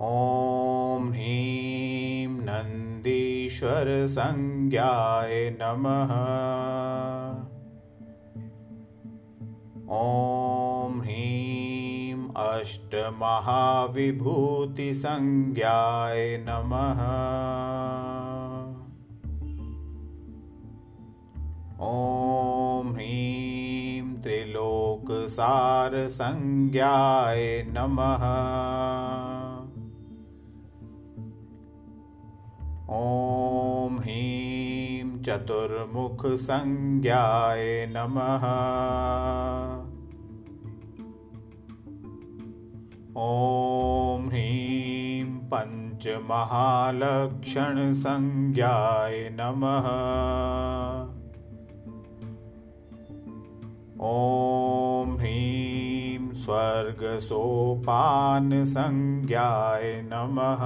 ॐ ह्रीं नन्दीश्वरसंज्ञाय नमः। ॐ ह्रीं अष्टमहाविभूतिसंज्ञाय नमः। ॐ ह्रीं त्रिलोकसारसंज्ञाय नमः ॐ ह्रीं चतुर्मुखसंज्ञाय नमः। ॐ ह्रीं पञ्चमहालक्षणसंज्ञाय नमः। ॐ ह्रीं स्वर्गसोपानसंज्ञाय नमः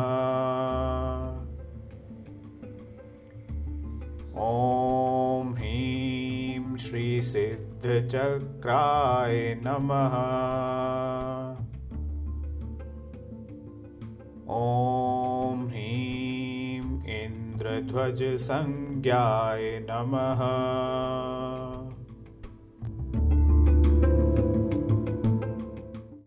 ॐ ह्रीं श्रीसिद्धचक्राय नमः। ॐ ह्रीं इन्द्रध्वजसंज्ञाय नमः